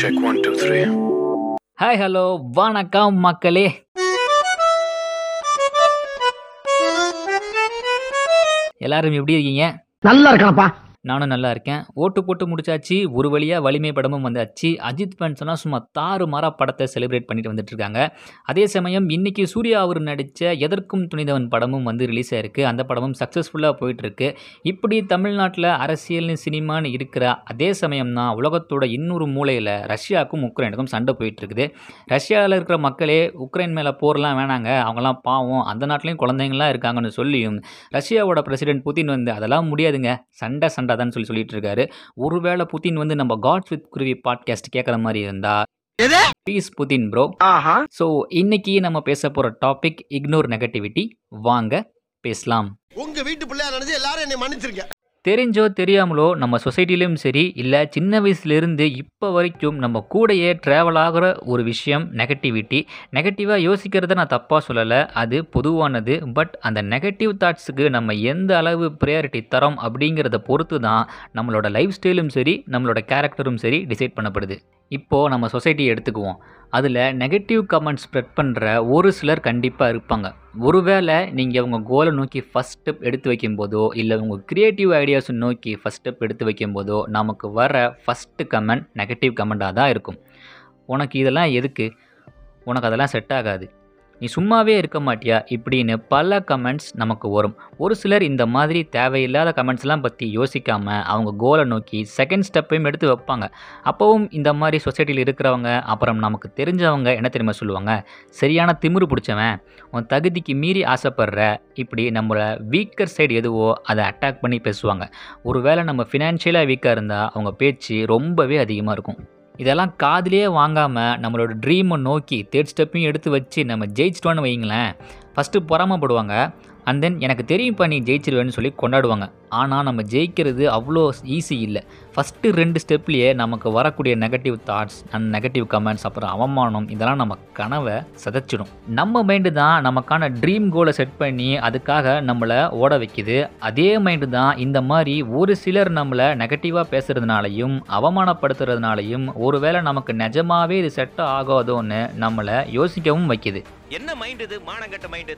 Check one, two, three. Hi hello வணக்கம் மக்களே. எல்லாரும் எப்படி இருக்கீங்க? நல்லா இருக்கானப்பா. நானும் நல்லா இருக்கேன். ஓட்டு போட்டு முடிச்சாச்சு. ஒரு வழியாக வலிமை படமும் வந்தாச்சு. அஜித் ஃபேன்ஸ்லாம் சும்மா தாறு மாறா படத்தை செலிப்ரேட் பண்ணிட்டு வந்துட்டுருக்காங்க அதே சமயம் இன்னைக்கு சூர்யா அவர் நடித்த எதற்கும் துணிதவன் படமும் வந்து ரிலீஸ் ஆயிருக்கு. அந்த படமும் சக்ஸஸ்ஃபுல்லாக போயிட்டுருக்கு. இப்படி தமிழ்நாட்டில் அரசியல்னு சினிமான்னு இருக்கிற அதே சமயம் தான் உலகத்தோட இன்னொரு மூலையில் ரஷ்யாவுக்கும் உக்ரைனுக்கும் சண்டை போயிட்டு இருக்குது ரஷ்யாவில் இருக்கிற மக்களே உக்ரைன் மேலே போர்லாம் வேணாங்க. அவங்களாம் பாவம். அந்த நாட்டிலையும் குழந்தைங்களாம் இருக்காங்கன்னு சொல்லியும் ரஷ்யாவோட பிரசிடென்ட் புதின் வந்து அதெல்லாம் முடியாதுங்க. சண்டை சண்டை தான் சொல்லி சொல்லிட்டு இருக்காரு ஒருவேளை புதின் வந்து நம்ம காட்ஸ் வித் குருவி பாட்காஸ்ட் கேட்குற மாதிரி இருந்தா? பீஸ் புதின் ப்ரோ ஸோ இன்னைக்கு நம்ம பேச போகிற டாபிக் இக்னோர் நெகட்டிவிட்டி வாங்க பேசலாம். உங்க வீட்டு பிள்ளையா நினைச்சு எல்லாரும் என்னை மன்னிச்சிருங்க. தெரிஞ்சோ தெரியாமலோ நம்ம சொசைட்டிலையும் சரி இல்லை சின்ன வயசுலேருந்து இப்போ வரைக்கும் நம்ம கூடயே ட்ராவல் ஆகிற ஒரு விஷயம் நெகட்டிவிட்டி நெகட்டிவாக யோசிக்கிறத நான் தப்பாக சொல்லலை. அது பொதுவானது. பட் அந்த நெகட்டிவ் தாட்ஸுக்கு நம்ம எந்த அளவு ப்ரையாரிட்டி தரோம் அப்படிங்கிறத பொறுத்து தான் நம்மளோட லைஃப் ஸ்டைலும் சரி நம்மளோட கேரக்டரும் சரி டிசைட் பண்ணப்படுது. இப்போது நம்ம சொசைட்டியை எடுத்துக்குவோம். அதில் நெகட்டிவ் கமெண்ட் ஸ்ப்ரெட் பண்ணுற ஒரு சிலர் கண்டிப்பாக இருப்பாங்க. ஒருவேளை நீங்கள் உங்கள் கோலை நோக்கி ஃபஸ்ட் ஸ்டெப் எடுத்து வைக்கும்போதோ இல்லை உங்கள் க்ரியேட்டிவ் ஐடியாஸை நோக்கி ஃபஸ்ட் ஸ்டெப் எடுத்து வைக்கும்போதோ நமக்கு வர ஃபஸ்ட்டு கமெண்ட் நெகட்டிவ் கமெண்ட்டாக தான் இருக்கும். உனக்கு இதெல்லாம் எதுக்கு? உனக்கு அதெல்லாம் செட் ஆகாது. நீ சும்மாவே இருக்க மாட்டியா? இப்படின்னு பல கமெண்ட்ஸ் நமக்கு வரும். ஒரு சிலர் இந்த மாதிரி தேவையில்லாத கமெண்ட்ஸ்லாம் பற்றி யோசிக்காமல் அவங்க கோலை நோக்கி செகண்ட் ஸ்டெப்பையும் எடுத்து வைப்பாங்க. அப்போவும் இந்த மாதிரி சொசைட்டியில் இருக்கிறவங்க அப்புறம் நமக்கு தெரிஞ்சவங்க என்ன தெரியுமா சொல்லுவாங்க? சரியான திமிரு பிடிச்சவன் உன் தகுதிக்கு மீறி ஆசைப்படுற இப்படி நம்மளோட வீக்கர் சைடு எதுவோ அதை அட்டாக் பண்ணி பேசுவாங்க. ஒருவேளை நம்ம ஃபினான்ஷியலாக வீக்காக இருந்தால் அவங்க பேச்சு ரொம்பவே அதிகமாக இருக்கும். இதெல்லாம் காதிலேயே வாங்காமல் நம்மளோட ட்ரீமை நோக்கி தேர்ட் ஸ்டெப்பையும் எடுத்து வச்சு நம்ம ஜெயிச்சிட்டோன்னு வைங்களேன் ஃபஸ்ட்டு பொறாமப்படுவாங்க. அண்ட் தென் எனக்கு தெரியும்ப்பா நீ ஜெயிச்சிருவேன்னு சொல்லி கொண்டாடுவாங்க. ஆனால் நம்ம ஜெயிக்கிறது அவ்வளோ ஈஸி இல்லை. ஃபஸ்ட்டு ரெண்டு ஸ்டெப்லேயே நமக்கு வரக்கூடிய negative thoughts and negative comments அப்புறம் அவமானம் இதெல்லாம் நம்ம கனவை சிதைச்சிடும். நம்ம மைண்டு தான் நமக்கான ட்ரீம் கோலை செட் பண்ணி அதுக்காக நம்மளை ஓட வைக்குது. அதே மைண்டு தான் இந்த மாதிரி ஒரு சிலர் நம்மளை நெகட்டிவாக பேசுகிறதுனாலையும் அவமானப்படுத்துறதுனாலையும் ஒருவேளை நமக்கு நிஜமாவே இது செட் ஆகாதோன்னு நம்மளை யோசிக்கவும் வைக்குது. என்ன மைண்ட் இது? மானங்கட்ட மைண்ட்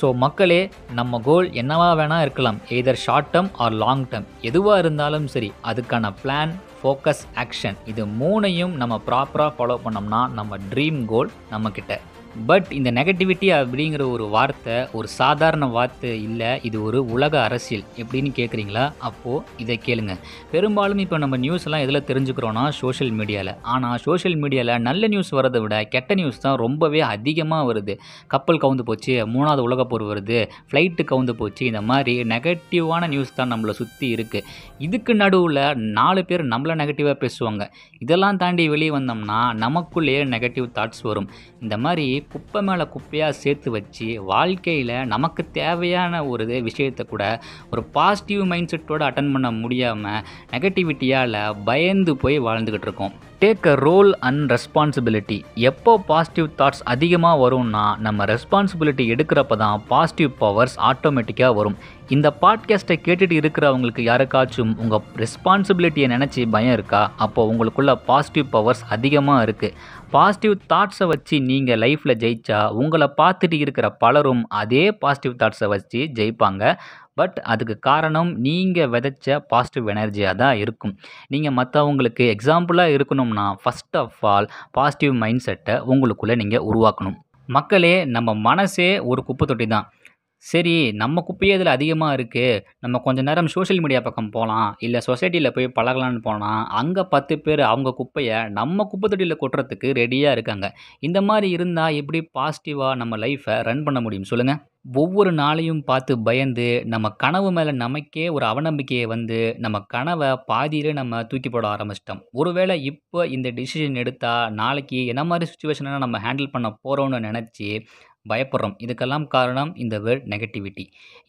ஸோ மக்களே நம்ம கோல் என்னவா வேணால் இருக்கலாம். Either short term or long term எதுவாக இருந்தாலும் சரி அதுக்கான பிளான் ஃபோக்கஸ் ஆக்ஷன் இது மூணையும் நம்ம ப்ராப்பராக ஃபாலோ பண்ணோம்னா நம்ம ட்ரீம் கோல் நம்மக்கிட்ட பட் இந்த நெகட்டிவிட்டி அப்படிங்கிற ஒரு வார்த்தை ஒரு சாதாரண வார்த்தை இல்லை இது ஒரு உலக அரசியல். எப்படின்னு கேட்குறீங்களா அப்போது இதை கேளுங்க. பெரும்பாலும் இப்போ நம்ம நியூஸ் எல்லாம் எதில் தெரிஞ்சுக்கிறோன்னா சோஷியல் மீடியாவில் ஆனால் சோஷியல் மீடியாவில் நல்ல நியூஸ் வரதை விட கெட்ட நியூஸ் தான் ரொம்பவே அதிகமாக வருது. கப்பல் கவுந்து போச்சு மூணாவது உலகப்போர் வருது ஃப்ளைட்டு கவுந்து போச்சு இந்த மாதிரி நெகட்டிவான நியூஸ் தான் நம்மளை சுற்றி இருக்குது இதுக்கு நடுவில் நாலு பேர் நம்மளை நெகட்டிவாக பேசுவாங்க. இதெல்லாம் தாண்டி வெளியே வந்தோம்னா நமக்குள்ளேயே நெகட்டிவ் தாட்ஸ் வரும். இந்த மாதிரி குப்பை மேலே குப்பையாக சேர்த்து வச்சு வாழ்க்கையில் நமக்கு தேவையான ஒரு விஷயத்தை கூட ஒரு பாசிட்டிவ் மைண்ட் செட்டோடு அட்டன் பண்ண முடியாமல் நெகட்டிவிட்டியால் பயந்து போய் வாழ்ந்துக்கிட்டு இருக்கோம். Take a role and responsibility எப்போ பாசிட்டிவ் தாட்ஸ் அதிகமாக வரும்னா நம்ம ரெஸ்பான்சிபிலிட்டி எடுக்கிறப்ப தான் பாசிட்டிவ் பவர்ஸ் ஆட்டோமேட்டிக்காக வரும். இந்த பாட்காஸ்ட்டை கேட்டுட்டு இருக்கிறவங்களுக்கு யாருக்காச்சும் உங்கள் ரெஸ்பான்சிபிலிட்டியை நினச்சி பயம் இருக்கா? அப்போது உங்களுக்குள்ள பாசிட்டிவ் பவர்ஸ் அதிகமாக இருக்குது பாசிட்டிவ் தாட்ஸை வச்சு நீங்கள் லைஃப்பில் ஜெயிச்சா உங்களை பார்த்துட்டு இருக்கிற பலரும் அதே பாசிட்டிவ் தாட்ஸை வச்சு ஜெயிப்பாங்க. பட் அதுக்கு காரணம் நீங்கள் விதைச்ச பாசிட்டிவ் எனர்ஜியாக தான் இருக்கும். நீங்கள் மற்றவங்களுக்கு எக்ஸாம்பிளாக இருக்கணும்னா first of all positive mind செட்டை உங்களுக்குள்ளே நீங்கள் உருவாக்கணும். மக்களே நம்ம மனசே ஒரு குப்பை தொட்டி தான். சரி நம்ம குப்பையே இதில் அதிகமாக இருக்குது நம்ம கொஞ்ச நேரம் சோஷியல் மீடியா பக்கம் போகலாம் இல்லை சொசைட்டியில் போய் பழகலான்னு போனால் அங்கே பத்து பேர் அவங்க குப்பையை நம்ம குப்பை தொட்டியில் கொட்டுறதுக்கு ரெடியாக இருக்காங்க. இந்த மாதிரி இருந்தால் எப்படி பாசிட்டிவாக நம்ம லைஃப்பை ரன் பண்ண முடியும்? சொல்லுங்கள் ஒவ்வொரு நாளையும் பார்த்து பயந்து நம்ம கனவு மேலே நமக்கே ஒரு அவநம்பிக்கையை வந்து நம்ம கனவை பாதியிலே நம்ம தூக்கி போட ஆரம்பிச்சிட்டோம். ஒருவேளை இப்போ இந்த டிசிஷன் எடுத்தால் நாளைக்கு என்ன மாதிரி சுச்சுவேஷனை நம்ம ஹேண்டில் பண்ண போகிறோம்னு நினச்சி பயப்படுறோம். இதுக்கெல்லாம் காரணம் இந்த வேர்ட் நெகட்டிவிட்டி.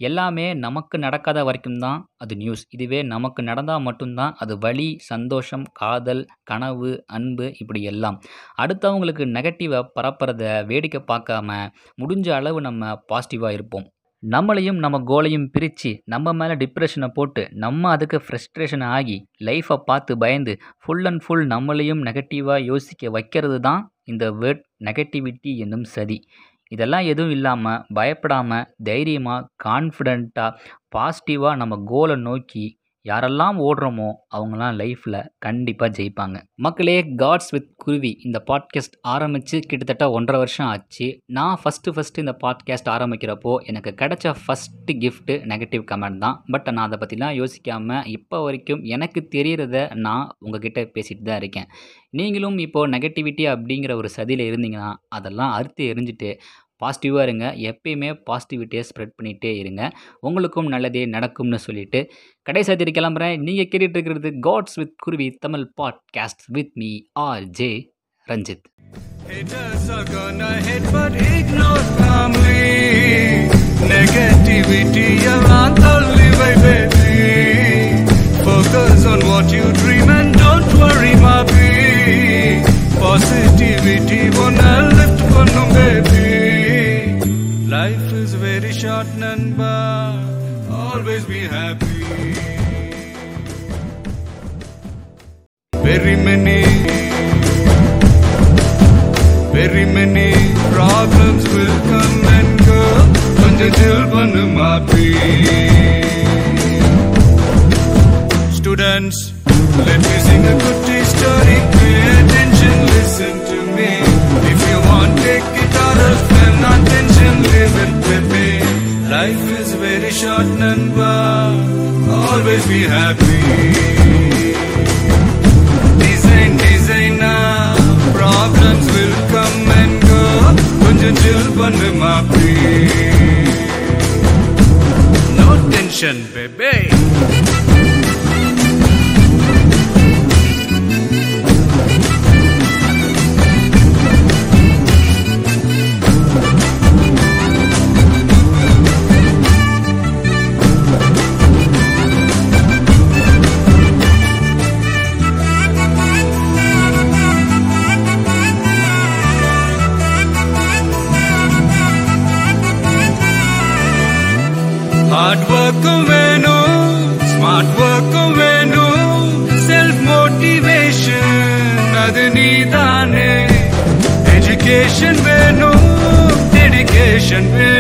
எல்லாமே நமக்கு நடக்காத வரைக்கும் தான் அது நியூஸ். இதுவே நமக்கு நடந்தால் மட்டும்தான் அது வலி சந்தோஷம் காதல் கனவு அன்பு இப்படி எல்லாம். அடுத்தவங்களுக்கு நெகட்டிவை பரப்புறத வேடிக்கை பார்க்காம முடிஞ்ச அளவு நம்ம பாசிட்டிவாக இருப்போம். நம்மளையும் நம்ம கோலையும் பிரித்து நம்ம மேலே டிப்ரெஷனை போட்டு நம்ம அதுக்கு ஃப்ரெஸ்ட்ரேஷன் ஆகி லைஃப்பை பார்த்து பயந்து ஃபுல் அண்ட் ஃபுல் நம்மளையும் நெகட்டிவாக யோசிக்க வைக்கிறது தான் இந்த வேர்ட் நெகட்டிவிட்டி என்னும் சதி. இதெல்லாம் எதுவும் இல்லாமல் பயப்படாமல் தைரியமாக கான்ஃபிடெண்ட்டாக பாசிட்டிவாக நம்ம கோலை நோக்கி யாரெல்லாம் ஓடுறோமோ அவங்களாம் லைஃப்பில் கண்டிப்பாக ஜெயிப்பாங்க. மக்களே காட்ஸ் வித் குருவி இந்த பாட்காஸ்ட் ஆரம்பித்து கிட்டத்தட்ட ஒன்றரை வருஷம் ஆச்சு. நான் ஃபஸ்ட்டு ஃபஸ்ட்டு இந்த பாட்காஸ்ட் ஆரம்பிக்கிறப்போ எனக்கு கிடைச்ச ஃபஸ்ட்டு கிஃப்ட்டு நெகட்டிவ் கமெண்ட் தான். பட் நான் அதை பற்றிலாம் யோசிக்காமல் இப்போ வரைக்கும் எனக்கு தெரிகிறத நான் உங்ககிட்ட பேசிட்டு தான் இருக்கேன். நீங்களும் இப்போது நெகட்டிவிட்டி அப்படிங்கிற ஒரு சதியில் இருந்தீங்கன்னா அதெல்லாம் அறுத்து எரிஞ்சிட்டு பாசிட்டிவாக இருங்க. எப்பயுமே பாசிட்டிவிட்டியை ஸ்ப்ரெட் பண்ணிகிட்டே இருங்க. உங்களுக்கும் நல்லதே நடக்கும்னு சொல்லிட்டு கடைசி அதிரி கிளம்புறேன். நீங்கள் கேட்டுட்டு இருக்கிறது God's with Kuruvi Tamil podcast with me R J Ranjith. Haters are gonna hate but ignore calmly. Negativity around the way baby. Focus on what you dream and don't worry my baby. Positivity many Very many problems will come and go. கொஞ்சம் chill பண்ணு மாப்பி Students, let me sing a good story. Pay attention, listen to me. If you want, take it out of pen, attention, live it with me. Life is very short, Nanba. to Dilban Mapi. No tension, baby. ஒர்க்கும் வேணும் smart ஒர்க்கும் வேணும் self motivation அது நீதானே education வேணும் dedication வேணும்